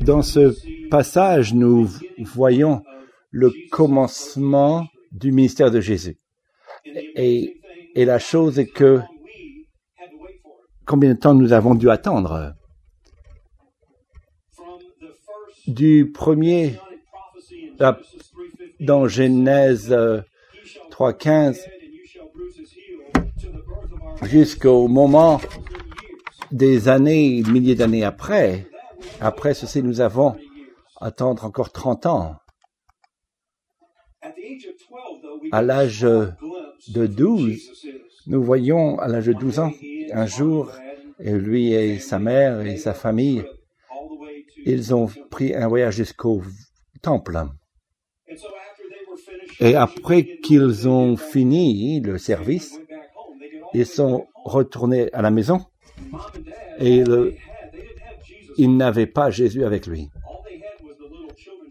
Dans ce passage, nous voyons le commencement du ministère de Jésus. Et, la chose est que combien de temps nous avons dû attendre? Du premier dans Genèse 3.15 jusqu'au moment des années, milliers d'années après, après ceci, nous avons attendre encore 30 ans. À l'âge de 12, nous voyons à l'âge de 12 ans, un jour, lui et sa mère et sa famille, ils ont pris un voyage jusqu'au temple. Et après qu'ils ont fini le service, ils sont retournés à la maison. Et le, ils n'avaient pas Jésus avec lui.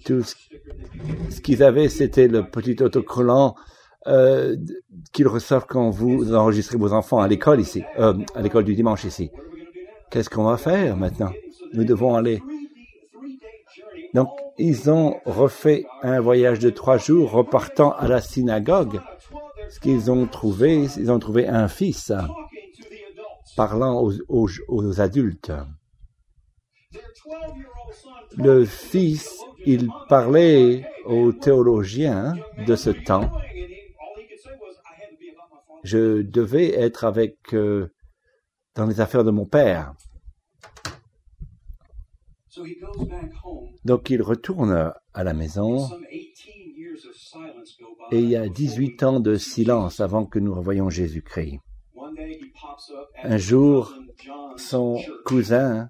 Tout ce qu'ils avaient, c'était le petit autocollant euh, qu'ils reçoivent quand vous enregistrez vos enfants à l'école ici, euh, à l'école du dimanche ici. Qu'est-ce qu'on va faire maintenant? Nous devons aller. Donc, ils ont refait un voyage de trois jours repartant à la synagogue. Ce qu'ils ont trouvé, ils ont trouvé un fils parlant aux adultes. Le fils, il parlait aux théologiens de ce temps. Je devais être avec euh, dans les affaires de mon père. Donc il retourne à la maison et il y a 18 ans de silence avant que nous revoyions Jésus-Christ. Un jour, son cousin,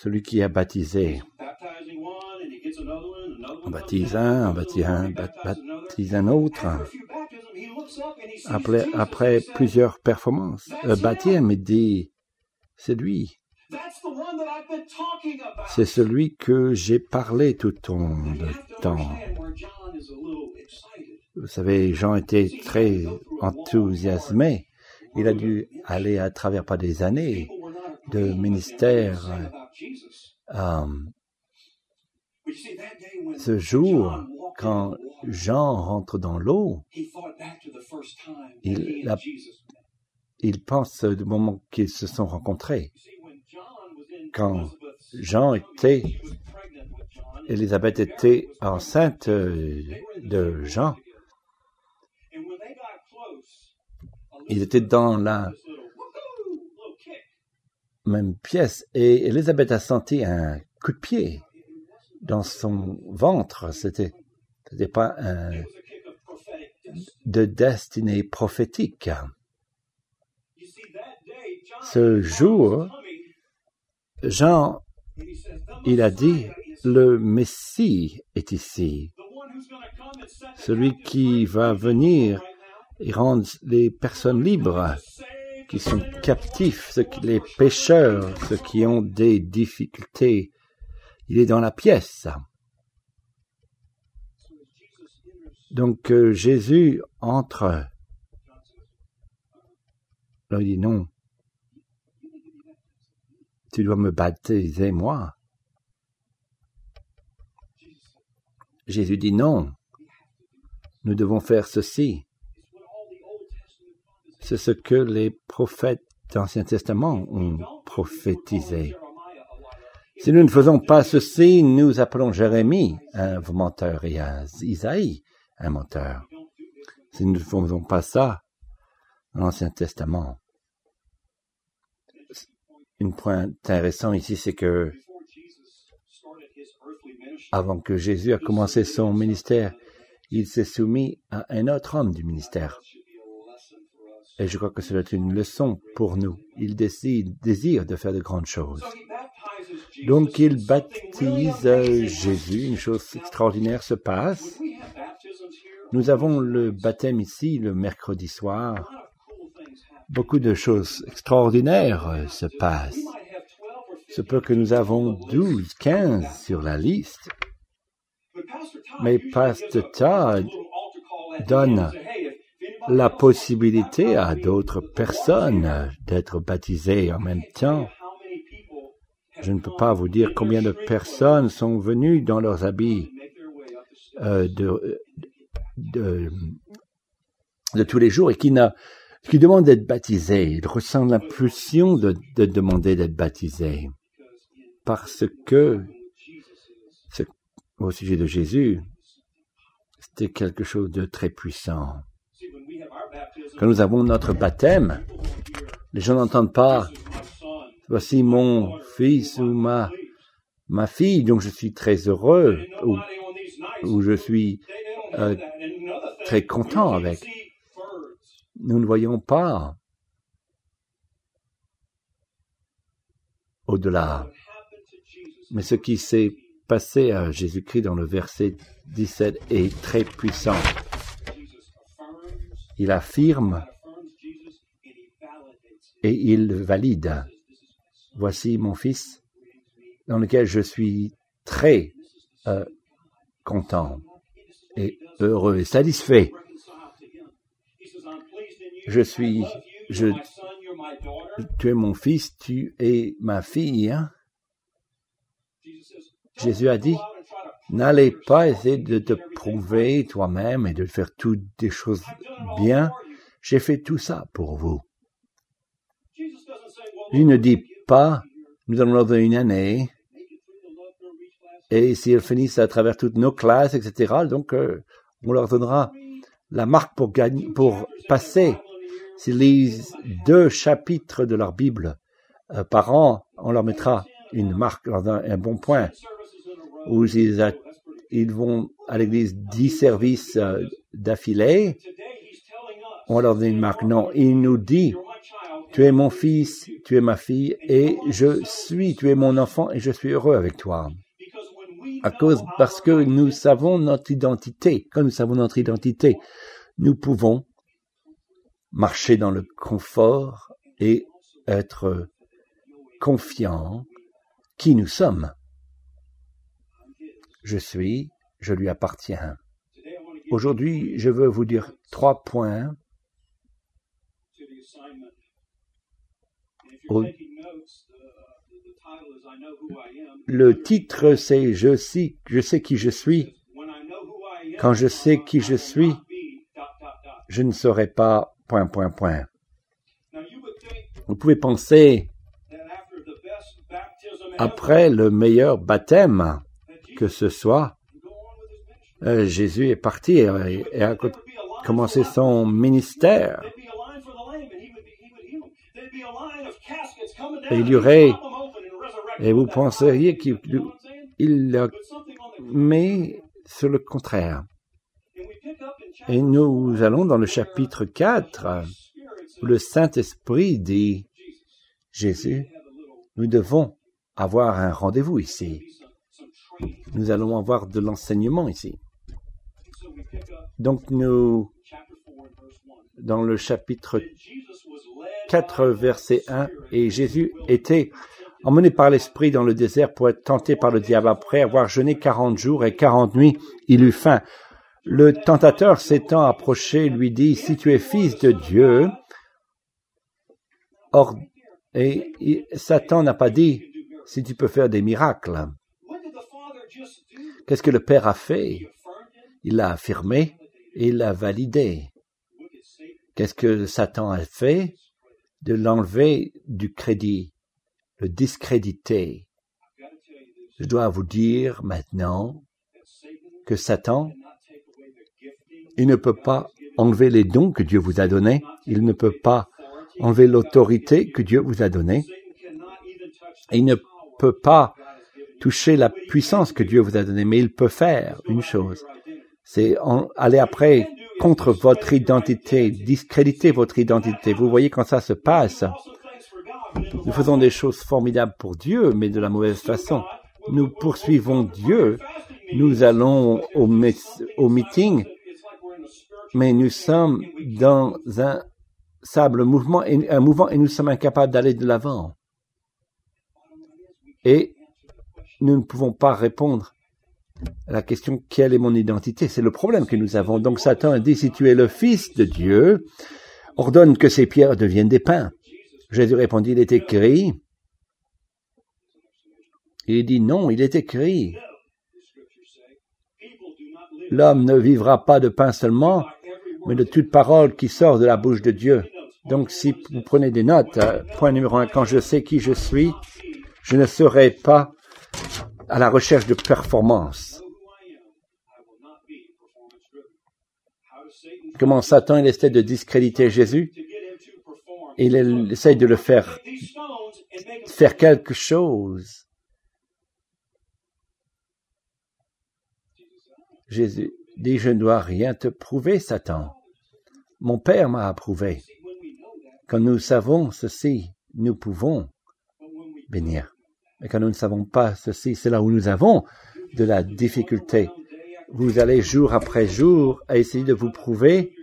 Celui qui a baptisé on baptise un, on baptise un, baptise un autre. Après, plusieurs performances, euh, baptême, dit, c'est lui. C'est celui que j'ai parlé tout le temps. Vous savez, Jean était très enthousiasmé. Il a dû aller à travers pas des années de ministère. Euh, ce jour, quand Jean rentre dans l'eau, il, il pense du moment qu'ils se sont rencontrés. Quand Jean était, Élisabeth était enceinte de Jean, ils étaient dans la même pièce et Élisabeth a senti un coup de pied dans son ventre. C'était, c'était pas un de destinée prophétique. Ce jour, Jean, il a dit, le Messie est ici. Celui qui va venir et rendre les personnes libres, qui sont captifs, les pécheurs, ceux qui ont des difficultés il est dans la pièce. Donc euh, Jésus entre. Là, il dit non. Tu dois me baptiser, moi. Jésus dit non. Nous devons faire ceci. C'est ce que les prophètes d'Ancien Testament ont prophétisé. Si nous ne faisons pas ceci, nous appelons Jérémie un menteur et Isaïe un menteur. Si nous ne faisons pas ça l'Ancien Testament. Un point intéressant ici, c'est que avant que Jésus a commencé son ministère, il s'est soumis à un autre homme du ministère. Et je crois que cela est une leçon pour nous. Il désire de faire de grandes choses. Donc il baptise Jésus, une chose extraordinaire se passe. Nous avons le baptême ici le mercredi soir. Beaucoup de choses extraordinaires se passent. Ce peut que nous avons 12, 15 sur la liste. Mais Pasteur Todd donne la possibilité à d'autres personnes d'être baptisées en même temps. Je ne peux pas vous dire combien de personnes sont venues dans leurs habits euh, de, de, tous les jours et qui, n'a, qui demandent d'être baptisées. Ils ressentent l'impulsion de, de demander d'être baptisés. Parce que, au sujet de Jésus, c'était quelque chose de très puissant. Quand nous avons notre baptême, les gens n'entendent pas voici mon fils ou ma, fille, donc je suis très heureux, ou, ou je suis euh, très content avec. Nous ne voyons pas au-delà. Mais ce qui s'est passé à Jésus-Christ dans le verset 17 est très puissant. Il affirme et il valide. Voici mon fils, dans lequel je suis très euh, content et heureux et satisfait. Je suis, je, tu es mon fils, tu es ma fille. Hein? Jésus a dit, n'allez pas essayer de te prouver toi-même et de faire toutes des choses bien. J'ai fait tout ça pour vous. Il ne dit pas, nous allons leur une année, et s'ils finissent à travers toutes nos classes, etc., donc euh, on leur donnera la marque pour gagner, pour passer. S'ils lisent deux chapitres de leur Bible euh, par an, on leur mettra une marque, un, bon point. Ou s'ils ils vont à l'église dix services euh, d'affilée, on leur marque. Non, il nous dit, tu es mon fils, tu es ma fille, et je suis, tu es mon enfant, et je suis heureux avec toi. À cause, parce que nous savons notre identité. Quand nous savons notre identité, nous pouvons marcher dans le confort et être confiants qui nous sommes. Je suis, je lui appartiens. Aujourd'hui, je veux vous dire trois points Le titre, c'est je sais, je sais qui je suis. Quand je sais qui je suis, je ne serai pas point, point, point. Vous pouvez penser, après le meilleur baptême que ce soit, euh, Jésus est parti et a commencé son ministère. Et il y aurait, et vous penseriez qu'il il mais sur le contraire. Et nous allons dans le chapitre 4, où le Saint-Esprit dit, Jésus, nous devons avoir un rendez-vous ici. Nous allons avoir de l'enseignement ici. Donc nous, dans le chapitre 4, verset 1, et Jésus était emmené par l'Esprit dans le désert pour être tenté par le diable. Après avoir jeûné quarante jours et quarante nuits, il eut faim. Le tentateur s'étant approché lui dit, si tu es fils de Dieu, et, Satan n'a pas dit, si tu peux faire des miracles. Qu'est-ce que le Père a fait? Il l'a affirmé et il l'a validé. Qu'est-ce que Satan a fait? De l'enlever du crédit, le discréditer. Je dois vous dire maintenant que Satan, il ne peut pas enlever les dons que Dieu vous a donnés, il ne peut pas enlever l'autorité que Dieu vous a donnée, il ne peut pas toucher la puissance que Dieu vous a donnée, mais il peut faire une chose, c'est aller après contre votre identité, discréditer votre identité. Vous voyez quand ça se passe. Nous faisons des choses formidables pour Dieu, mais de la mauvaise façon. Nous poursuivons Dieu. Nous allons au, meeting, mais nous sommes dans un sable mouvement et, mouvement et nous sommes incapables d'aller de l'avant. Et nous ne pouvons pas répondre à la question quelle est mon identité? C'est le problème que nous avons. Donc Satan a dit si tu es le Fils de Dieu, ordonne que ces pierres deviennent des pains. Jésus répondit, il est écrit. Il dit non, il est écrit. L'homme ne vivra pas de pain seulement, mais de toute parole qui sort de la bouche de Dieu. Donc si vous prenez des notes, euh, point numéro un, quand je sais qui je suis, je ne serai pas à la recherche de performance. Comment Satan essaie de discréditer Jésus? Il essaie de le faire faire quelque chose. Jésus dit, je ne dois rien te prouver, Satan. Mon Père m'a approuvé. Quand nous savons ceci, nous pouvons bénir. Mais quand nous ne savons pas ceci, c'est là où nous avons de la difficulté. Vous allez jour après jour à essayer de vous prouver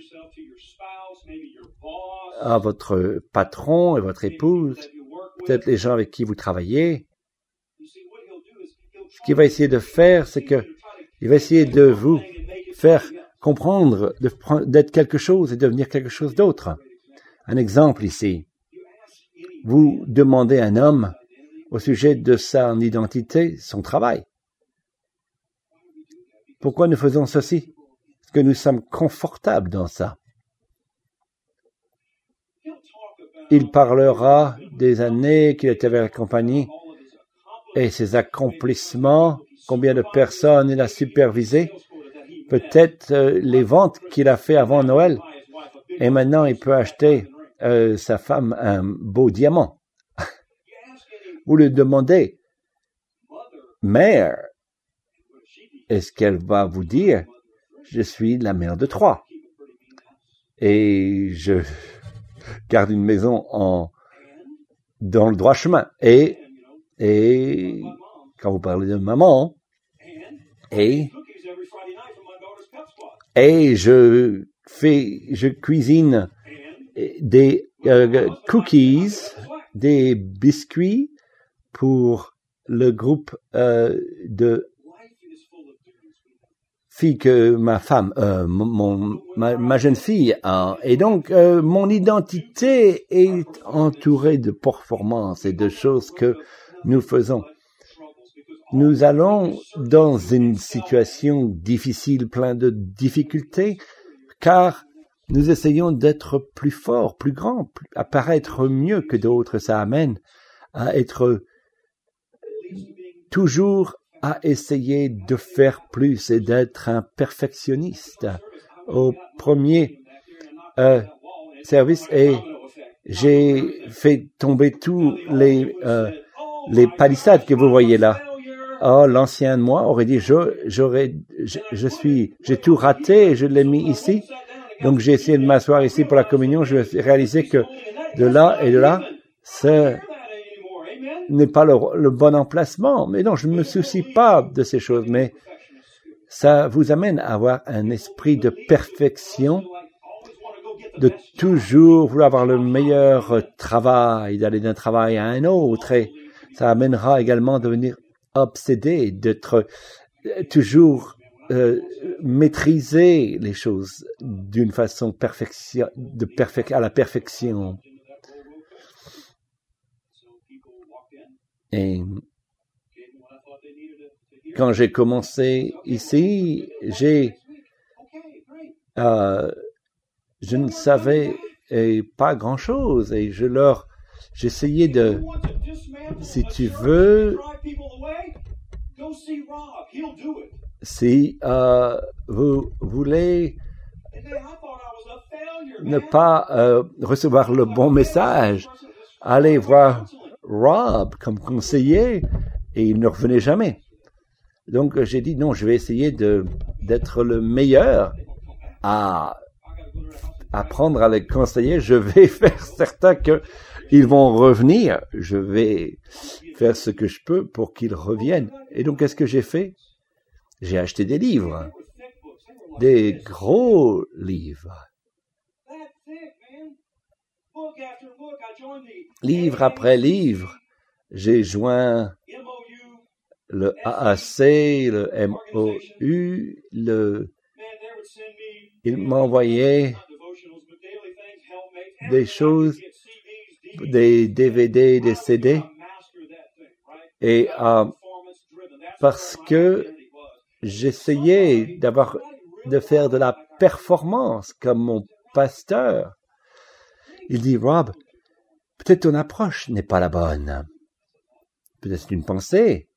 à votre patron et votre épouse, peut-être les gens avec qui vous travaillez. Ce qu'il va essayer de faire, c'est que il va essayer de vous faire comprendre d'être quelque chose et devenir quelque chose d'autre. Un exemple ici. Vous demandez à un homme au sujet de sa identité, son travail. Pourquoi nous faisons ceci? Que nous sommes confortables dans ça. Il parlera des années qu'il était avec la compagnie et ses accomplissements, combien de personnes il a supervisé, peut-être euh, les ventes qu'il a fait avant Noël. Et maintenant, il peut acheter euh, sa femme un beau diamant vous lui demandez, mère, est-ce qu'elle va vous dire, je suis la mère de trois? Et je garde une maison en dans le droit chemin. Et et quand vous parlez de maman, et et je fais, je cuisine des euh, cookies, des biscuits pour le groupe euh, de filles que ma femme, euh, mon, ma, jeune fille a. Et donc, euh, mon identité est entourée de performances et de choses que nous faisons. Nous allons dans une situation difficile, plein de difficultés, car nous essayons d'être plus forts, plus grands, à paraître mieux que d'autres. Ça amène à être toujours à essayer de faire plus et d'être un perfectionniste au premier euh, service et j'ai fait tomber tous les euh, les palissades que vous voyez là. Oh, l'ancien de moi aurait dit je j'aurais je, je, suis j'ai tout raté et je l'ai mis ici. Donc j'ai essayé de m'asseoir ici pour la communion. Je réaliser que de là et de là, c'est n'est pas le, bon emplacement. Mais non, je ne me soucie pas de ces choses, mais ça vous amène à avoir un esprit de perfection, de toujours vouloir avoir le meilleur travail, d'aller d'un travail à un autre, et ça amènera également à devenir obsédé, d'être toujours euh, maîtriser les choses d'une façon perfection, de à la perfection. Et quand j'ai commencé ici, j'ai, euh, je ne savais pas grand chose et je leur, j'essayais de, si tu veux, si euh, vous voulez ne pas euh, recevoir le bon message, allez voir Rob comme conseiller et il ne revenait jamais. Donc j'ai dit non, je vais essayer d'être le meilleur à apprendre à les conseiller. Je vais faire certain que ils vont revenir. Je vais faire ce que je peux pour qu'ils reviennent. Et donc qu'est-ce que j'ai fait? J'ai acheté des livres, des gros livres livre après livre, j'ai joint le AAC, le MOU, le, il m'a envoyé des choses, des DVD, des CD, et euh, parce que j'essayais d'avoir, de faire de la performance comme mon pasteur. Il dit, Rob, peut-être ton approche n'est pas la bonne. Peut-être c'est une pensée.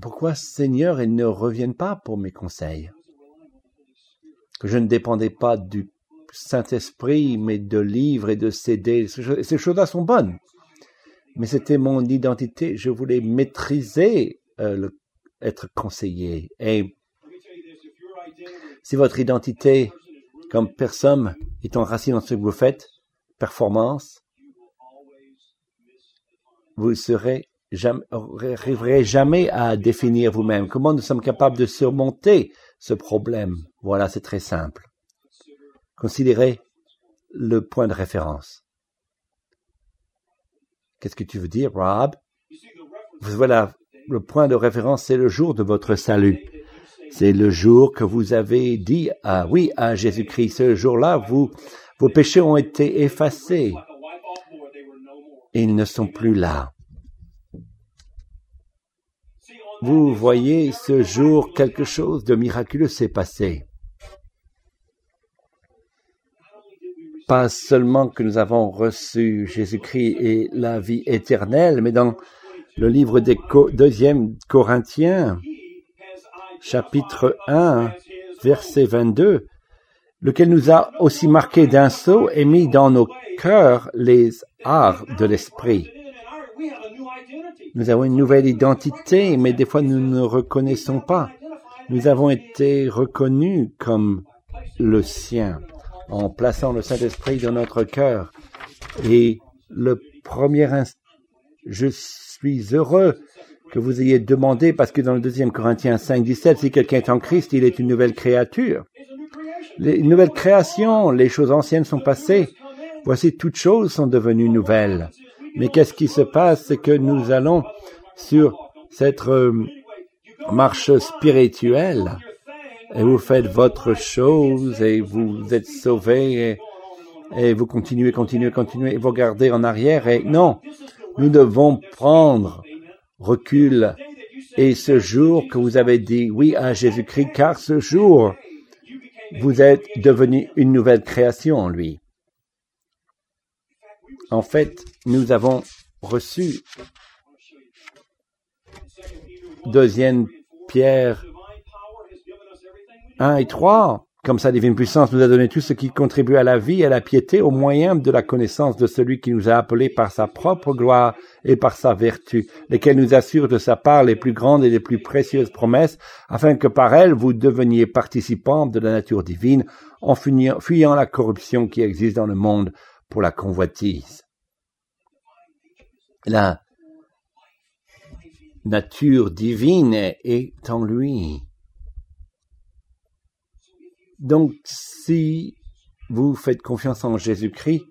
Pourquoi, Seigneur, ils ne reviennent pas pour mes conseils? Que je ne dépendais pas du Saint-Esprit, mais de livres et de CD. Ces choses-là sont bonnes. Mais c'était mon identité. Je voulais maîtriser euh, être conseiller. Et si votre identité comme personne est enracinée dans ce que vous faites, performance, vous serez jamais, arriverez jamais à définir vous-même. Comment nous sommes capables de surmonter ce problème? Voilà, c'est très simple. Considérez le point de référence. Qu'est-ce que tu veux dire, Rob? Voilà, le point de référence, c'est le jour de votre salut. C'est le jour que vous avez dit ah oui à Jésus-Christ. Ce jour-là, vous, vos péchés ont été effacés. Ils ne sont plus là. Vous voyez, ce jour, quelque chose de miraculeux s'est passé. Pas seulement que nous avons reçu Jésus-Christ et la vie éternelle, mais dans le livre des deuxième Corinthiens, chapitre 1, verset 22, lequel nous a aussi marqué d'un sceau et mis dans nos cœurs les arts de l'esprit. Nous avons une nouvelle identité, mais des fois nous ne reconnaissons pas. Nous avons été reconnus comme le sien en plaçant le Saint-Esprit dans notre cœur. Et le premier instant, je suis heureux que vous ayez demandé, parce que dans le deuxième Corinthiens 5, 17, si quelqu'un est en Christ, il est une nouvelle créature. Les, une nouvelle création, les choses anciennes sont passées. Voici, toutes choses sont devenues nouvelles. Mais qu'est-ce qui se passe? C'est que nous allons sur cette euh, marche spirituelle et vous faites votre chose et vous êtes sauvés et, vous continuez, continuez, continuez et vous regardez en arrière et non, nous devons prendre recul et ce jour que vous avez dit oui à Jésus-Christ, car ce jour, vous êtes devenu une nouvelle création en lui. En fait, nous avons reçu deuxième Pierre 1 et 3. Comme sa divine puissance nous a donné tout ce qui contribue à la vie et à la piété au moyen de la connaissance de celui qui nous a appelés par sa propre gloire et par sa vertu, lesquels nous assurent de sa part les plus grandes et les plus précieuses promesses, afin que par elles vous deveniez participants de la nature divine, en fuyant la corruption qui existe dans le monde pour la convoitise. La nature divine est en lui. Donc, si vous faites confiance en Jésus-Christ,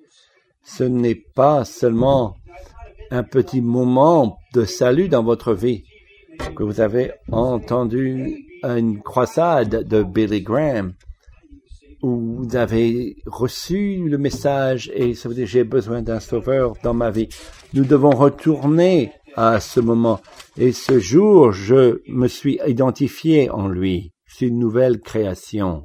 ce n'est pas seulement un petit moment de salut dans votre vie que vous avez entendu une croisade de Billy Graham où vous avez reçu le message et ça veut dire j'ai besoin d'un sauveur dans ma vie. Nous devons retourner à ce moment et ce jour je me suis identifié en lui. C'est une nouvelle création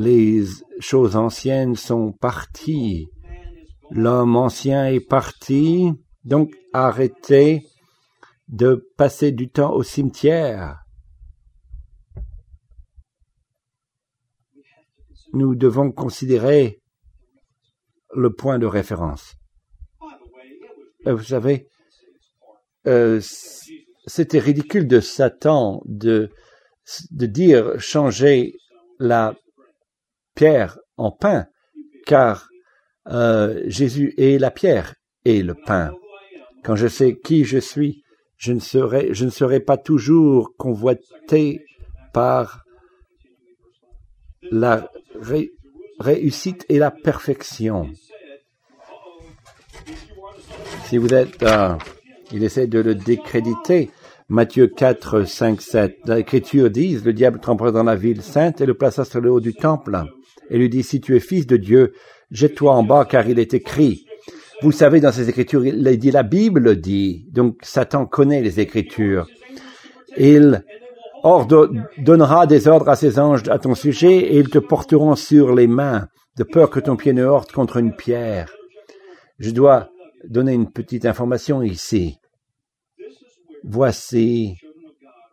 les choses anciennes sont parties. L'homme ancien est parti, donc arrêtez de passer du temps au cimetière. Nous devons considérer le point de référence. Euh, vous savez, euh, c'était ridicule de Satan de, de dire changer la pierre en pain, car euh, Jésus est la pierre et le pain. Quand je sais qui je suis, je ne serai, pas toujours convoité par la ré- réussite et la perfection. Si vous êtes, euh, il essaie de le décréditer. Matthieu 4, 5, 7. L'Écriture dit, le diable trempera dans la ville sainte et le plaça sur le haut du temple. Et lui dit, si tu es fils de Dieu, jette-toi en bas car il est écrit. Vous savez, dans ces Écritures, il dit, la Bible le dit. Donc, Satan connaît les Écritures. Il donnera des ordres à ses anges à ton sujet et ils te porteront sur les mains, de peur que ton pied ne heurte contre une pierre. Je dois donner une petite information ici. Voici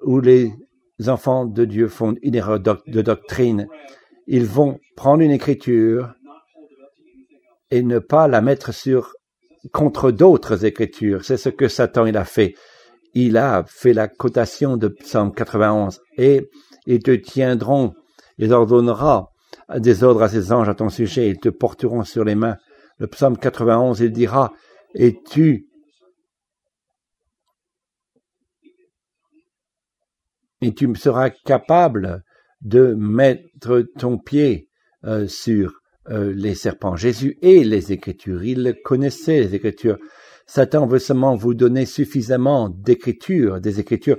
où les enfants de Dieu font une erreur de doctrine. Ils vont prendre une écriture et ne pas la mettre sur contre d'autres écritures. C'est ce que Satan il a fait. Il a fait la cotation de Psaume 91 et ils te tiendront, ils ordonnera des ordres à ses anges à ton sujet, ils te porteront sur les mains. Le Psaume 91, il dira, et tu et tu seras capable de mettre ton pied euh, sur euh, les serpents. Jésus et les Écritures, il connaissait les Écritures. Satan veut seulement vous donner suffisamment d'écritures, des Écritures,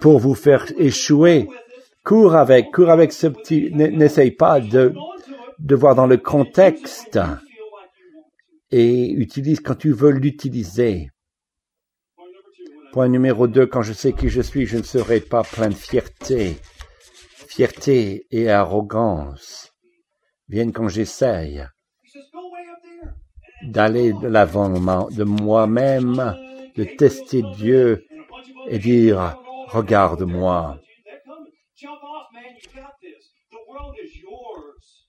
pour vous faire échouer. Cours avec, cours avec ce petit. N'essaye pas de, de voir dans le contexte et utilise quand tu veux l'utiliser. Point numéro deux, quand je sais qui je suis, je ne serai pas plein de fierté. Fierté et arrogance viennent quand j'essaye d'aller de l'avant de moi-même, de tester Dieu et dire, regarde-moi.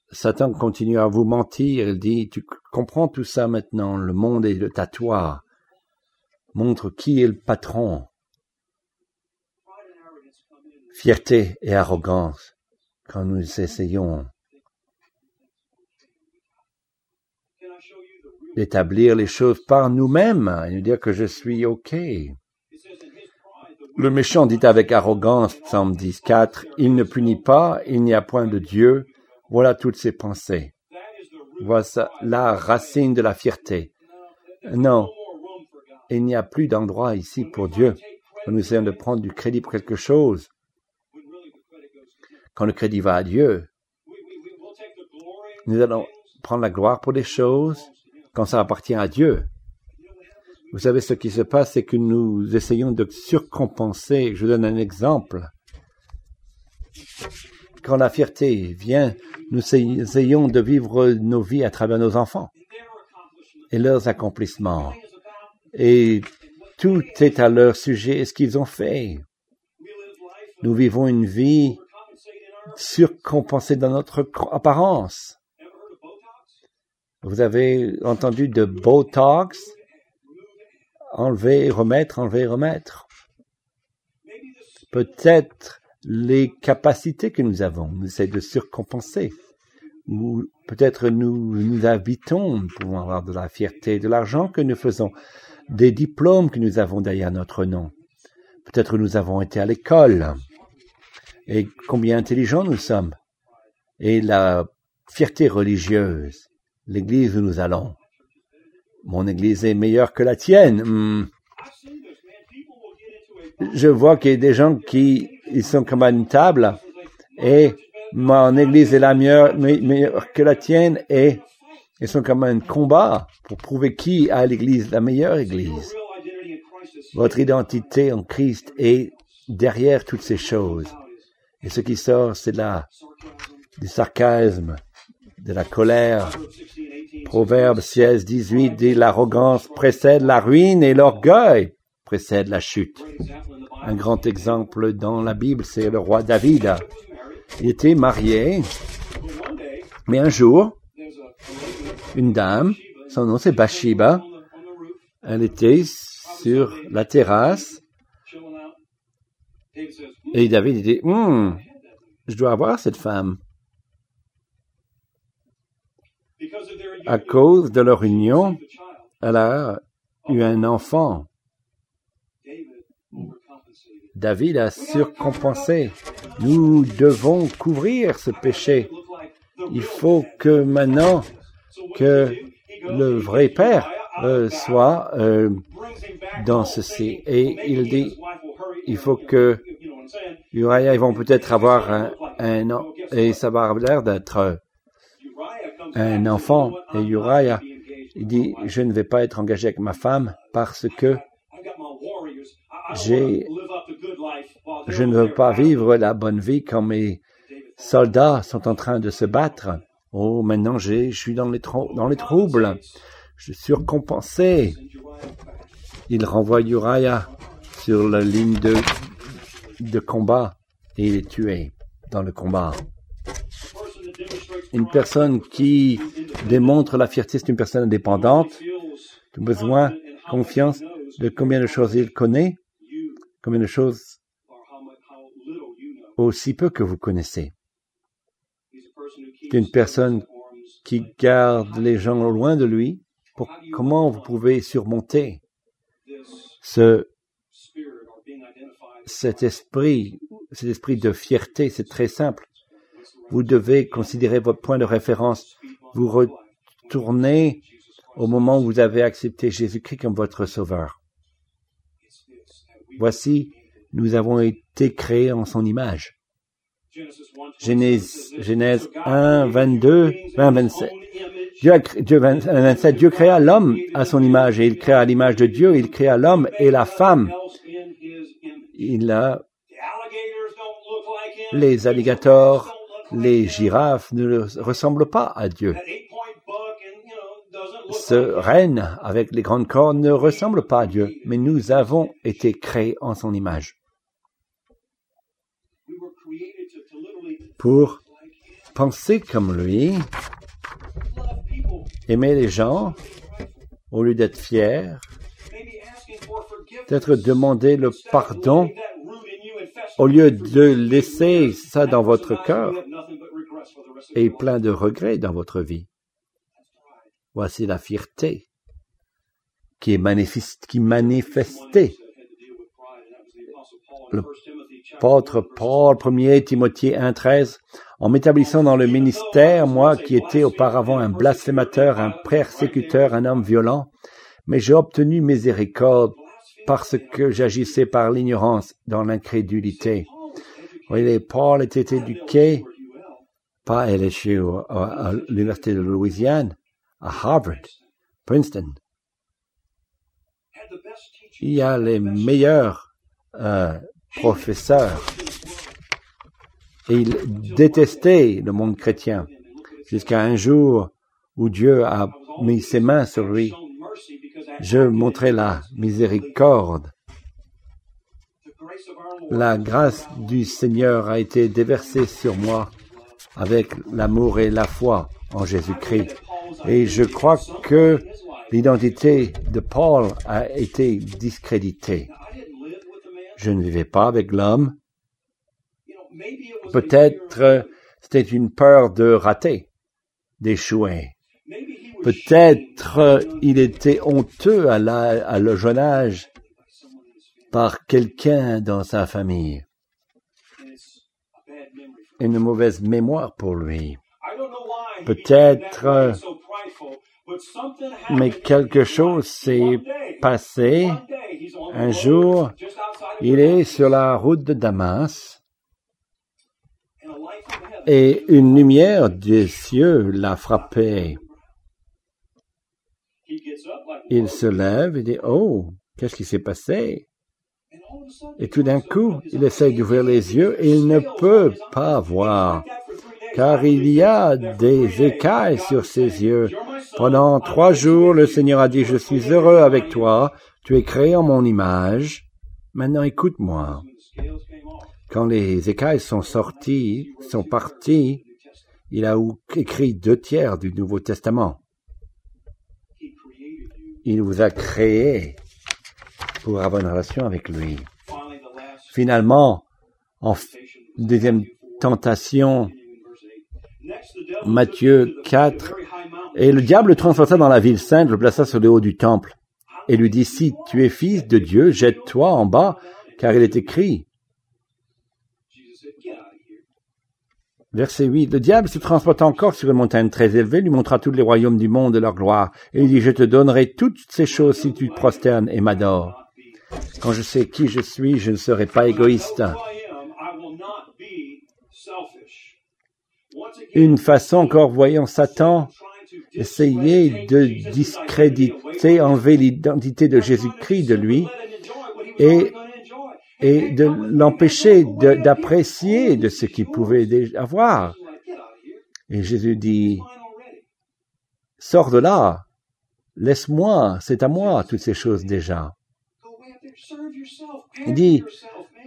Satan continue à vous mentir. Il dit, tu comprends tout ça maintenant. Le monde est à toi. Montre qui est le patron. Fierté et arrogance quand nous essayons d'établir les choses par nous-mêmes et nous dire que je suis OK. Le méchant dit avec arrogance, Psaume 10, 4, il ne punit pas, il n'y a point de Dieu, voilà toutes ses pensées. Voilà la racine de la fierté. Non, il n'y a plus d'endroit ici pour Dieu. Quand nous essayons de prendre du crédit pour quelque chose, quand le crédit va à Dieu, nous allons prendre la gloire pour des choses quand ça appartient à Dieu. Vous savez, ce qui se passe, c'est que nous essayons de surcompenser. Je vous donne un exemple. Quand la fierté vient, nous essayons de vivre nos vies à travers nos enfants et leurs accomplissements. Et tout est à leur sujet et ce qu'ils ont fait. Nous vivons une vie surcompensée dans notre apparence. Vous avez entendu de Botox, enlever, remettre, enlever, remettre. Peut-être les capacités que nous avons, nous essayons de surcompenser. Ou peut-être nous, nous habitons, pouvons avoir de la fierté, de l'argent que nous faisons, des diplômes que nous avons derrière notre nom. Peut-être nous avons été à l'école. Et combien intelligents nous sommes. Et la fierté religieuse, l'église où nous allons. Mon église est meilleure que la tienne. Hmm. Je vois qu'il y a des gens qui ils sont comme à une table et mon église est la meilleure, meilleure que la tienne et ils sont comme un combat pour prouver qui a l'église, la meilleure église. Votre identité en Christ est derrière toutes ces choses. Et ce qui sort, c'est là du sarcasme, de la colère. Proverbe 16, 18 dit l'arrogance précède la ruine et l'orgueil précède la chute. Un grand exemple dans la Bible, c'est le roi David. Il était marié, mais un jour, une dame, son nom c'est Bathsheba, elle était sur la terrasse et David dit, hum, je dois avoir cette femme. À cause de leur union, elle a eu un enfant. David a surcompensé. Nous devons couvrir ce péché. il faut que maintenant que le vrai père euh, soit euh, dans ceci. Et il dit, il faut que Uriah, ils vont peut-être avoir un, et ça va avoir l'air d'être un enfant. Et Uriah, il dit, je ne vais pas être engagé avec ma femme parce que j'ai, je ne veux pas vivre la bonne vie quand mes soldats sont en train de se battre. Oh, maintenant j'ai, je suis dans les, troubles. Je suis surcompensé. Il renvoie Uriah sur la ligne de, de combat et il est tué dans le combat. Une personne qui démontre la fierté, c'est une personne indépendante, de besoin, confiance de combien de choses il connaît, combien de choses aussi peu que vous connaissez. C'est une personne qui garde les gens loin de lui. Pour, comment vous pouvez surmonter ce, cet esprit, cet esprit de fierté, c'est très simple. Vous devez considérer votre point de référence. Vous retournez au moment où vous avez accepté Jésus-Christ comme votre sauveur. Voici, nous avons été créés en son image. Genèse, Genèse 1, 22, 20, 27. Dieu, Dieu, 27, Dieu créa l'homme à son image et il créa l'image de Dieu, il créa l'homme et la femme. Il a les alligators, les girafes ne ressemblent pas à Dieu. Ce renne avec les grandes cornes ne ressemble pas à Dieu, mais nous avons été créés en son image. Pour penser comme lui, aimer les gens, au lieu d'être fier, peut-être demander le pardon au lieu de laisser ça dans votre cœur et plein de regrets dans votre vie. Voici la fierté qui manifestait. Paul 1er Timothée 1.13 en m'établissant dans le ministère, moi qui étais auparavant un blasphémateur, un persécuteur, un homme violent, mais j'ai obtenu miséricorde parce que j'agissais par l'ignorance dans l'incrédulité. Voyez, Paul était éduqué pas LSU, à l'Université de Louisiane, à Harvard, Princeton. Il y a les meilleurs euh, professeurs. Et il détestait le monde chrétien jusqu'à un jour où Dieu a mis ses mains sur lui je montrais la miséricorde. La grâce du Seigneur a été déversée sur moi avec l'amour et la foi en Jésus-Christ. Et je crois que l'identité de Paul a été discréditée. Je ne vivais pas avec l'homme. Peut-être c'était une peur de rater, d'échouer. Peut-être euh, il était honteux à le jeune âge par quelqu'un dans sa famille. Une mauvaise mémoire pour lui. Peut-être, euh, mais quelque chose s'est passé. Un jour, il est sur la route de Damas et une lumière des cieux l'a frappé. Il se lève et dit, oh, qu'est-ce qui s'est passé? Et tout d'un coup, il essaye d'ouvrir les yeux et il ne peut pas voir, car il y a des écailles sur ses yeux. Pendant trois jours, le Seigneur a dit, je suis heureux avec toi, tu es créé en mon image. Maintenant écoute-moi. Quand les écailles sont sorties, sont parties, il a écrit deux tiers du Nouveau Testament. Il vous a créé pour avoir une relation avec lui. Finalement, en deuxième tentation, Matthieu 4, et le diable le transporta dans la ville sainte, le plaça sur le haut du temple, et lui dit, si tu es fils de Dieu, jette-toi en bas, car il est écrit. Verset 8. Le diable se transporta encore sur une montagne très élevée, lui montra tous les royaumes du monde de leur gloire, et il dit, je te donnerai toutes ces choses si tu te prosternes et m'adores. Quand je sais qui je suis, je ne serai pas égoïste. Une façon encore, voyons Satan essayer de discréditer, enlever l'identité de Jésus-Christ de lui et, de l'empêcher d'apprécier de, ce qu'il pouvait avoir. Et Jésus dit, sors de là, laisse-moi, c'est à moi toutes ces choses déjà. Il dit,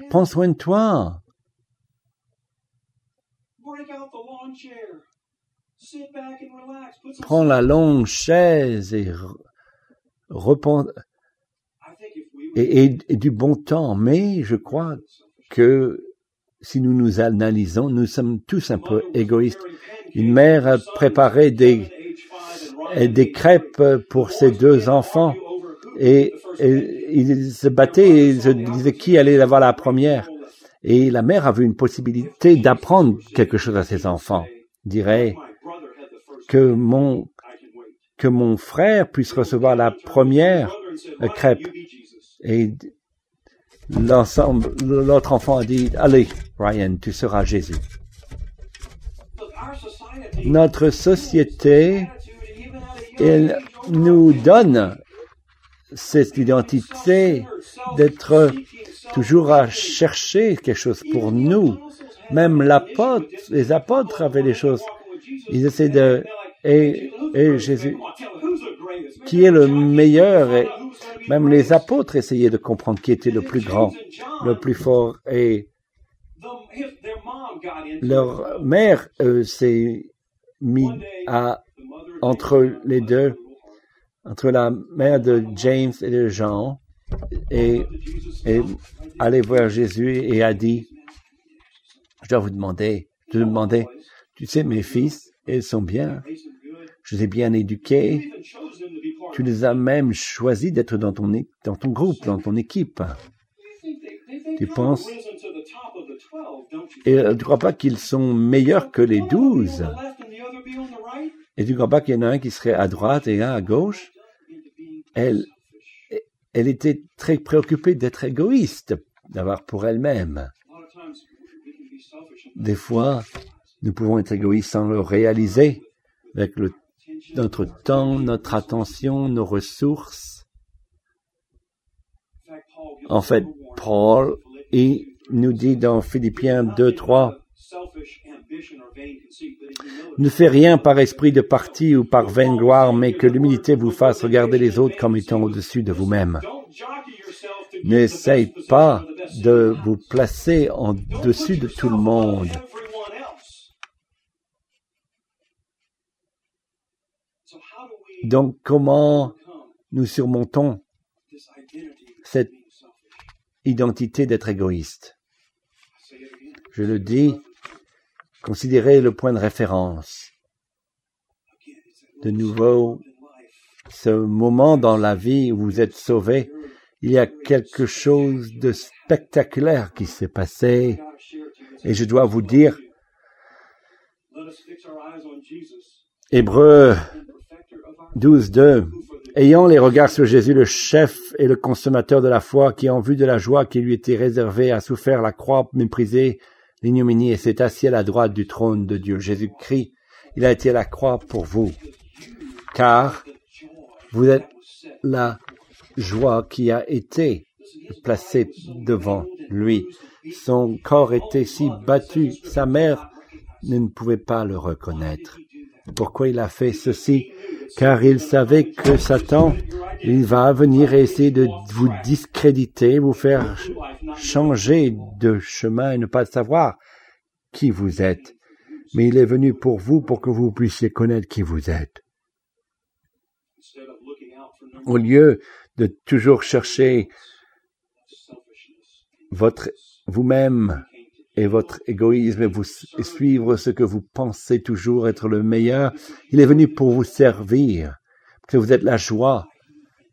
prends soin de toi. Prends la longue chaise et repens et, et, du bon temps. Mais je crois que si nous nous analysons, nous sommes tous un peu égoïstes. Une mère a préparé des, des crêpes pour ses deux enfants et, et ils se battaient et se disaient qui allait avoir la première. Et la mère avait une possibilité d'apprendre quelque chose à ses enfants. Dirait que mon frère puisse recevoir la première crêpe. Et l'ensemble, l'autre enfant a dit, allez, Ryan, tu seras Jésus. Notre société, elle nous donne cette identité d'être toujours à chercher quelque chose pour nous. Même l'apôtre, les apôtres avaient des choses. Ils essaient de, et, et Jésus, qui est le meilleur, et même les apôtres essayaient de comprendre qui était le plus grand, le plus fort, et leur mère euh, s'est mise à, entre les deux entre la mère de James et de Jean et, et allait voir Jésus et a dit, je dois vous demander, je demander, tu sais, mes fils, ils sont bien, je les ai bien éduqués, tu les as même choisis d'être dans ton, groupe, dans ton équipe. Tu penses, et tu ne crois pas qu'ils sont meilleurs que les douze? Et tu ne crois pas qu'il y en a un qui serait à droite et un à gauche? elle, elle était très préoccupée d'être égoïste, d'avoir pour elle-même. Des fois, nous pouvons être égoïstes sans le réaliser, avec notre temps, notre attention, nos ressources. En fait, Paul il nous dit dans Philippiens 2, 3, ne faites rien par esprit de parti ou par vaine gloire, mais que l'humilité vous fasse regarder les autres comme étant au-dessus de vous-même. N'essayez pas de vous placer en dessus de tout le monde. Donc comment nous surmontons cette identité d'être égoïste? Je le dis, Considérez le point de référence. De nouveau, ce moment dans la vie où vous êtes sauvé, il y a quelque chose de spectaculaire qui s'est passé. Et je dois vous dire, Hébreu 12, 2, ayant les regards sur Jésus, le chef et le consommateur de la foi, qui en vue de la joie qui lui était réservée a souffert la croix méprisée, l'ignominie et s'est assis à la droite du trône de Dieu. Jésus-Christ, il a été la croix pour vous, car vous êtes la joie qui a été placée devant lui. Son corps était si battu, sa mère ne pouvait pas le reconnaître. Pourquoi il a fait ceci? Car il savait que Satan, il va venir essayer de vous discréditer, vous faire changer de chemin et ne pas savoir qui vous êtes. Mais il est venu pour vous pour que vous puissiez connaître qui vous êtes. Au lieu de toujours chercher votre vous-même et votre égoïsme et vous suivre ce que vous pensez toujours être le meilleur, il est venu pour vous servir, que vous êtes la joie.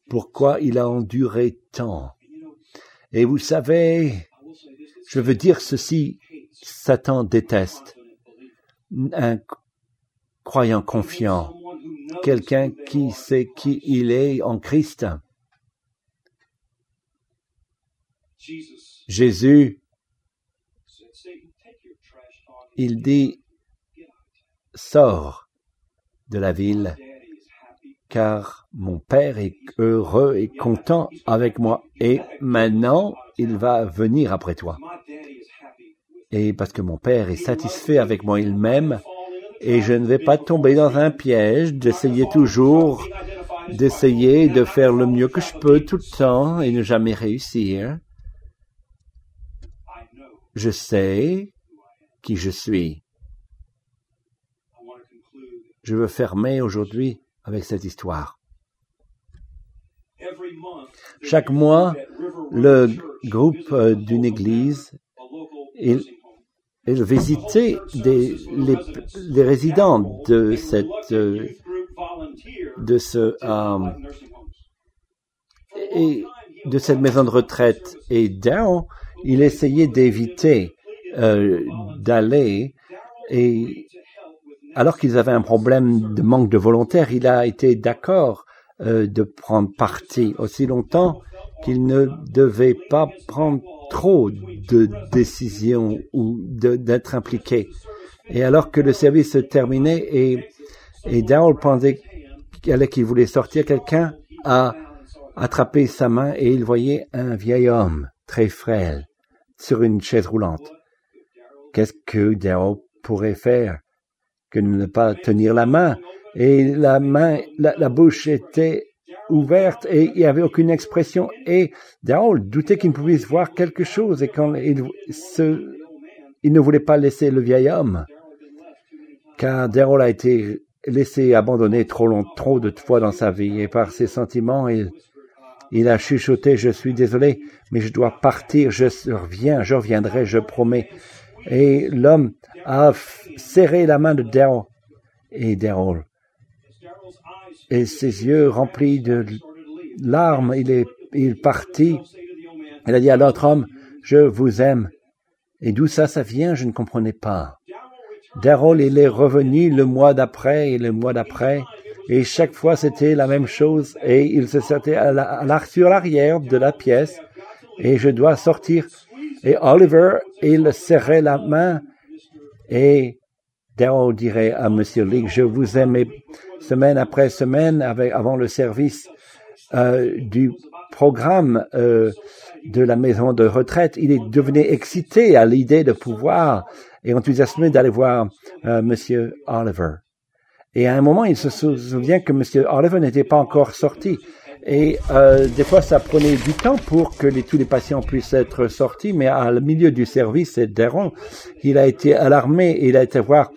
Pourquoi il a enduré tant? Et vous savez, je veux dire ceci, Satan déteste un croyant confiant, quelqu'un qui sait qui il est en Christ. Jésus, il dit, sors de la ville, car mon Père est heureux et content avec moi, et maintenant il va venir après toi. Et parce que mon Père est satisfait avec moi, il m'aime, et je ne vais pas tomber dans un piège d'essayer toujours, d'essayer de faire le mieux que je peux tout le temps et ne jamais réussir. Je sais qui je suis. Je veux fermer aujourd'hui avec cette histoire. Chaque mois, le groupe euh, d'une église, il, il visitait des, les, les résidents de cette, euh, de ce, euh, et de cette maison de retraite. Et Daryl, il essayait d'éviter euh, d'aller et alors qu'ils avaient un problème de manque de volontaires, il a été d'accord euh, de prendre parti aussi longtemps qu'il ne devait pas prendre trop de décisions ou d'être impliqué. Et alors que le service se terminait et, et Daryl pensait qu'il voulait sortir, quelqu'un a attrapé sa main et il voyait un vieil homme très frêle sur une chaise roulante. Qu'est-ce que Daryl pourrait faire que de ne pas tenir la main? Et la main, la, bouche était ouverte et il n'y avait aucune expression. Et Daryl doutait qu'il ne pouvait voir quelque chose. Et quand il, ne voulait pas laisser le vieil homme, car Daryl a été laissé abandonner trop long, trop de fois dans sa vie. Et par ses sentiments, il a chuchoté, je suis désolé, mais je dois partir, je reviens, je reviendrai, je promets. Et l'homme a serré la main de Daryl et Daryl. Et ses yeux remplis de larmes, il est il partit. Il a dit à l'autre homme, je vous aime. Et d'où ça, ça vient, je ne comprenais pas. Daryl, il est revenu le mois d'après et le mois d'après. Et chaque fois, c'était la même chose. Et il se sentait à sur l'arrière de la pièce. Et je dois sortir et Oliver, il serrait la main et Daryl dirait à Monsieur League, je vous aimais semaine après semaine avant le service euh, du programme euh, de la maison de retraite. Il est devenu excité à l'idée de pouvoir et enthousiasmé d'aller voir euh, Monsieur Oliver. Et à un moment, il se souvient que Monsieur Oliver n'était pas encore sorti. Et euh, des fois, ça prenait du temps pour que tous les patients puissent être sortis, mais à le milieu du service, c'est Deron, il a été alarmé, il a été voir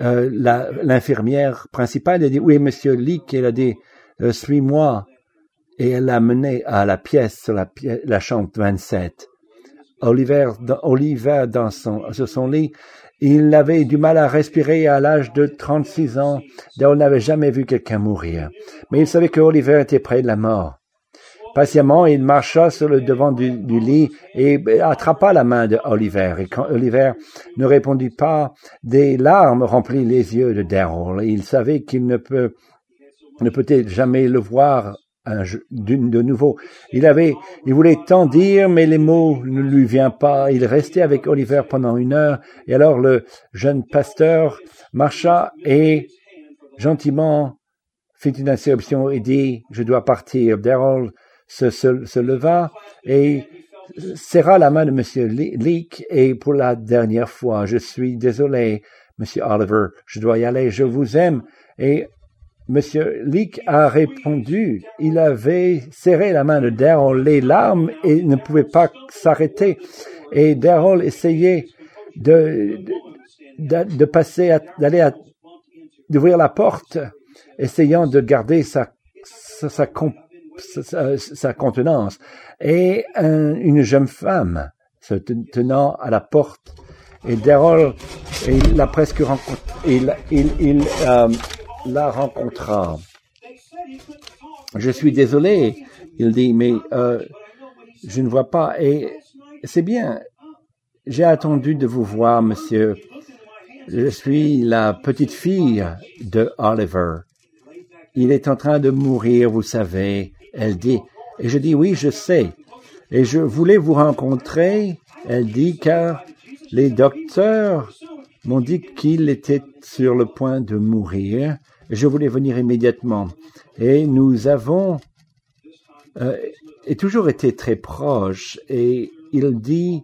euh, l'infirmière principale, il a dit, oui, monsieur Leak, il a dit, euh, suis-moi. Et elle l'a mené à la pièce, la, la chambre 27. Oliver, Oliver dans son, sur son lit, il avait du mal à respirer à l'âge de 36 ans, on n'avait jamais vu quelqu'un mourir. Mais il savait que Oliver était près de la mort. Patiemment, il marcha sur le devant du, lit et attrapa la main de Oliver. Et quand Oliver ne répondit pas, des larmes remplirent les yeux de Daryl. Il savait qu'il ne peut ne peut jamais le voir de nouveau. Il avait, il voulait tant dire, mais les mots ne lui viennent pas. Il restait avec Oliver pendant une heure, et alors le jeune pasteur marcha et gentiment fit une interruption et dit, je dois partir. Daryl se, se, leva et serra la main de Monsieur Leake et pour la dernière fois, je suis désolé, Monsieur Oliver, je dois y aller, je vous aime. Et Monsieur Leake a répondu. Il avait serré la main de Daryl, les larmes, et ne pouvait pas s'arrêter. Et Daryl essayait de, de, passer, d'aller d'ouvrir la porte, essayant de garder sa, sa, sa, sa, contenance. Et une jeune femme se tenant à la porte. Et Daryl, il l'a presque rencontré. Il, il, il, euh, la rencontra. Je suis désolé, il dit, mais euh, je ne vois pas. Et c'est bien, j'ai attendu de vous voir, monsieur. Je suis la petite fille de Oliver. Il est en train de mourir, vous savez. Elle dit, et je dis oui, je sais. Et je voulais vous rencontrer. Elle dit car les docteurs m'ont dit qu'il était sur le point de mourir. Je voulais venir immédiatement. Et nous avons euh, toujours été très proches. Et il dit,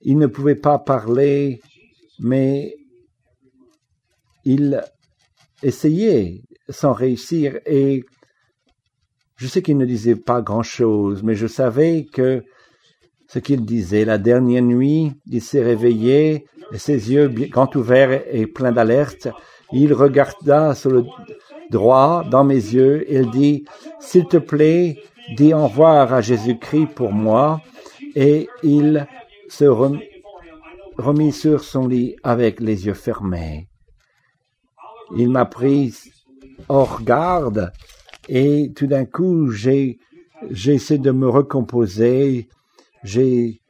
il ne pouvait pas parler, mais il essayait sans réussir. Et je sais qu'il ne disait pas grand-chose, mais je savais que ce qu'il disait la dernière nuit, il s'est réveillé, ses yeux grand ouverts et pleins d'alerte. Il regarda sur le droit dans mes yeux. Il dit, s'il te plaît, dis au revoir à Jésus-Christ pour moi. Et il se remit sur son lit avec les yeux fermés. Il m'a pris hors garde et tout d'un coup j'ai j'essaie de me recomposer. J'ai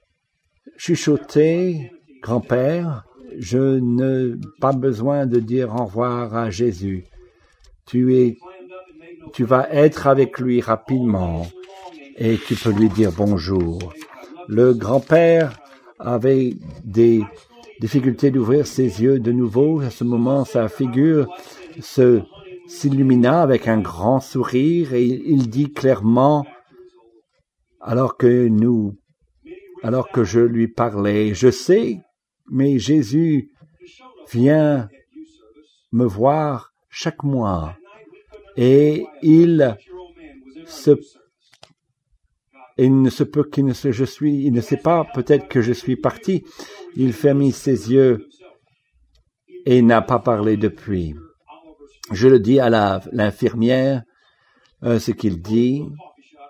chuchoté, grand-père, je n'ai pas besoin de dire au revoir à Jésus. Tu es, tu vas être avec lui rapidement et tu peux lui dire bonjour. Le grand-père avait des difficultés d'ouvrir ses yeux de nouveau. À ce moment, sa figure se s'illumina avec un grand sourire et il dit clairement, alors que nous, alors que je lui parlais, je sais, mais Jésus vient me voir chaque mois et il ne se peut qu'il ne se, je il ne sait pas peut-être que je suis parti. Il fermit ses yeux et n'a pas parlé depuis. Je le dis à l'infirmière euh, ce qu'il dit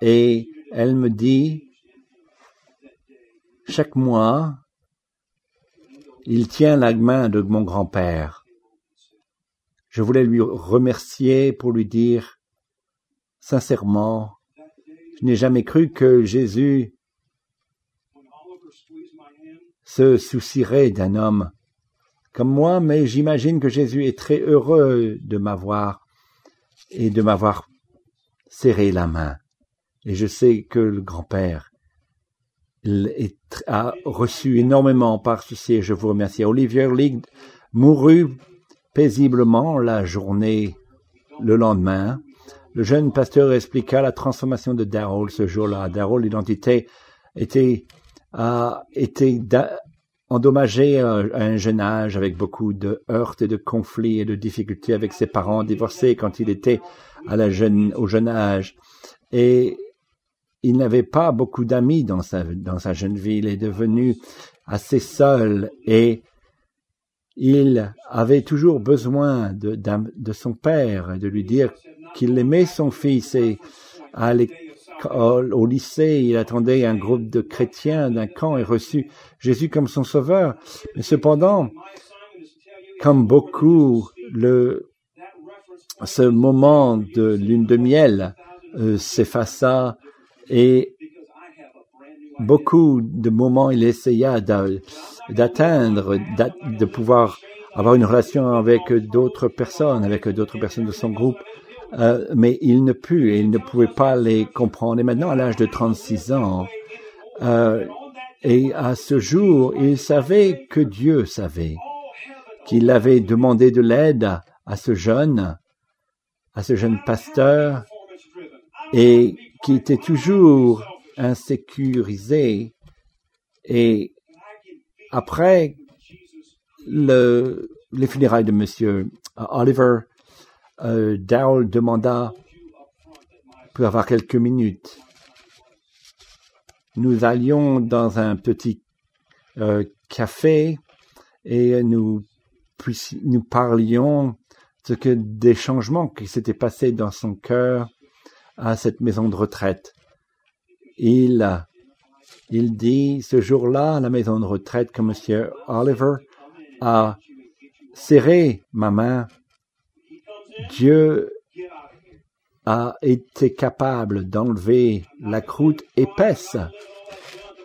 et elle me dit chaque mois il tient la main de mon grand-père. Je voulais lui remercier pour lui dire sincèrement je n'ai jamais cru que Jésus se soucierait d'un homme comme moi, mais j'imagine que Jésus est très heureux de m'avoir et de m'avoir serré la main. Et je sais que le grand-père a reçu énormément par ceci je vous remercie. Olivier League mourut paisiblement la journée le lendemain le jeune pasteur expliqua la transformation de Darrell ce jour-là. Darrell, l'identité était, a été endommagée à un jeune âge avec beaucoup de heurts et de conflits et de difficultés avec ses parents divorcés quand il était à la jeune, au jeune âge. Et il n'avait pas beaucoup d'amis dans sa, dans sa jeune vie. Il est devenu assez seul et il avait toujours besoin de, de son père, de lui dire qu'il aimait son fils et à l'école, au lycée, il attendait un groupe de chrétiens d'un camp et reçut Jésus comme son sauveur. Mais cependant, comme beaucoup, le, ce moment de lune de miel euh, s'effaça et beaucoup de moments il essaya d'atteindre, de pouvoir avoir une relation avec d'autres personnes, avec d'autres personnes de son groupe. Euh, mais il ne put et il ne pouvait pas les comprendre. Et maintenant, à l'âge de 36 ans, euh, et à ce jour, il savait que Dieu savait, qu'il avait demandé de l'aide à ce jeune, à ce jeune pasteur, et qui était toujours insécurisé. Et après le, les funérailles de Monsieur Oliver, euh, demanda pour avoir quelques minutes. Nous allions dans un petit euh, café et nous, nous parlions de que des changements qui s'étaient passés dans son cœur à cette maison de retraite. Il, il dit ce jour-là à la maison de retraite que Monsieur Oliver a serré ma main Dieu a été capable d'enlever la croûte épaisse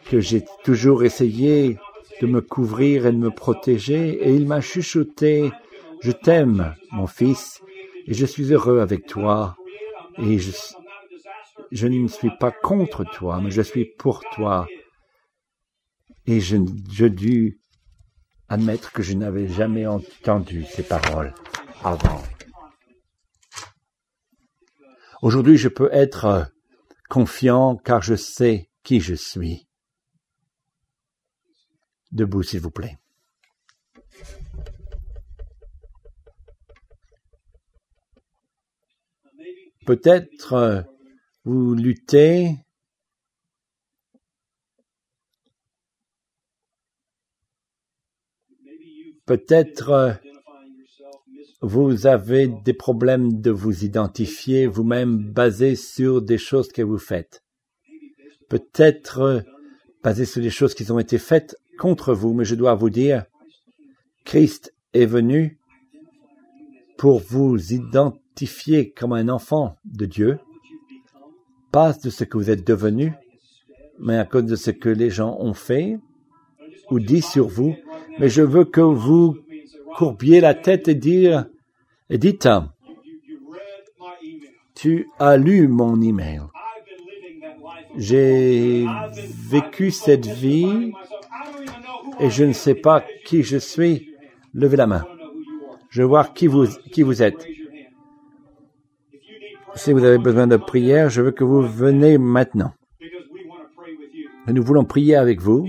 que j'ai toujours essayé de me couvrir et de me protéger, et il m'a chuchoté, je t'aime, mon fils, et je suis heureux avec toi, je ne suis pas contre toi, mais je suis pour toi. Et je, je dû admettre que je n'avais jamais entendu ces paroles avant. Aujourd'hui, je peux être confiant car je sais qui je suis. Debout, s'il vous plaît. Peut-être vous luttez Peut-être vous avez des problèmes de vous identifier vous-même basés sur des choses que vous faites. Peut-être basés sur des choses qui ont été faites contre vous, mais je dois vous dire, Christ est venu pour vous identifier comme un enfant de Dieu, de ce que vous êtes devenu, mais à cause de ce que les gens ont fait ou dit sur vous, mais je veux que vous courbiez la tête et dire, et dites, tu as lu mon email. J'ai vécu cette vie et je ne sais pas qui je suis. Levez la main. Je veux voir qui vous êtes. Si vous avez besoin de prière, je veux que vous venez maintenant. Nous voulons prier avec vous.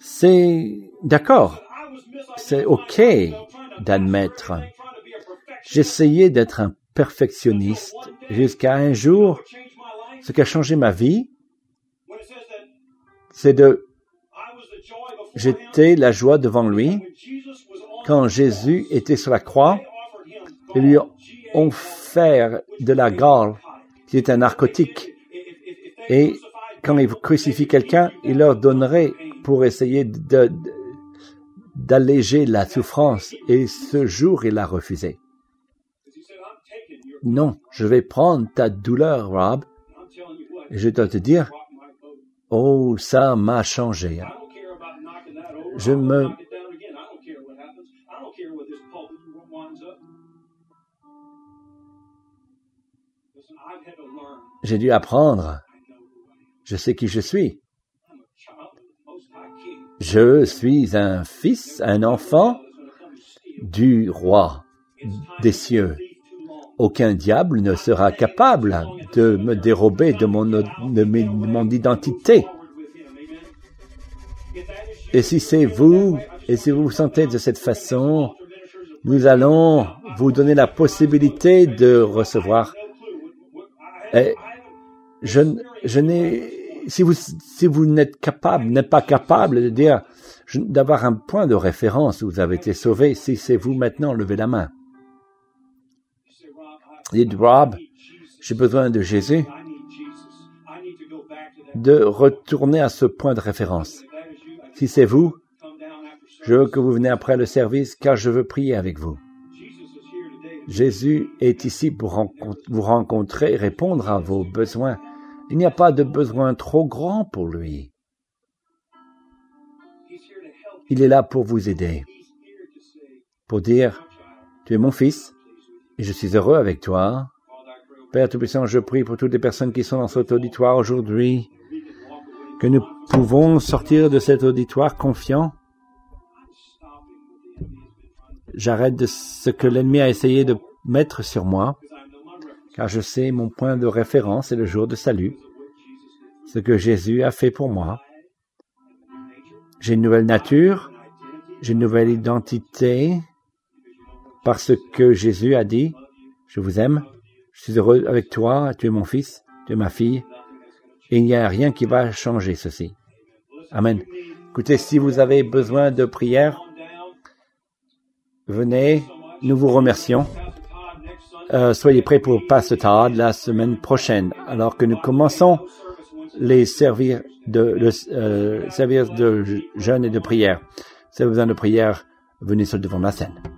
C'est d'accord. C'est OK d'admettre. J'essayais d'être un perfectionniste jusqu'à un jour. Ce qui a changé ma vie, c'est de j'étais la joie devant lui quand Jésus était sur la croix. Ils lui ont fait de la gale, qui est un narcotique. Et quand il crucifie quelqu'un, il leur donnerait pour essayer d'alléger la souffrance. Et ce jour, il a refusé. Non, je vais prendre ta douleur, Rob. Et je dois te dire, oh, ça m'a changé. Je me J'ai dû apprendre. Je sais qui je suis. Je suis un fils, un enfant du roi des cieux. Aucun diable ne sera capable de me dérober de mon, de mon identité. Et si c'est vous, et si vous vous sentez de cette façon, nous allons vous donner la possibilité de recevoir. Et je, je n'ai, si vous, si vous n'êtes capable, n'êtes pas capable de dire, d'avoir un point de référence où vous avez été sauvé, si c'est vous maintenant, levez la main. Dites, Rob, j'ai besoin de Jésus, de retourner à ce point de référence. Si c'est vous, je veux que vous venez après le service car je veux prier avec vous. Jésus est ici pour vous rencontrer, répondre à vos besoins. Il n'y a pas de besoin trop grand pour lui. Il est là pour vous aider, pour dire, tu es mon fils et je suis heureux avec toi. Père Tout-Puissant, je prie pour toutes les personnes qui sont dans cet auditoire aujourd'hui, que nous pouvons sortir de cet auditoire confiant. J'arrête de ce que l'ennemi a essayé de mettre sur moi, car je sais mon point de référence est le jour de salut, ce que Jésus a fait pour moi. J'ai une nouvelle nature, j'ai une nouvelle identité, parce que Jésus a dit, je vous aime, je suis heureux avec toi, tu es mon fils, tu es ma fille, et il n'y a rien qui va changer ceci. Amen. Écoutez, si vous avez besoin de prière, venez, nous vous remercions. Euh, soyez prêts pour Todd la semaine prochaine, alors que nous commençons les servir de, euh, servir de jeûne et de prière. Si vous avez besoin de prière, venez sur devant de la scène.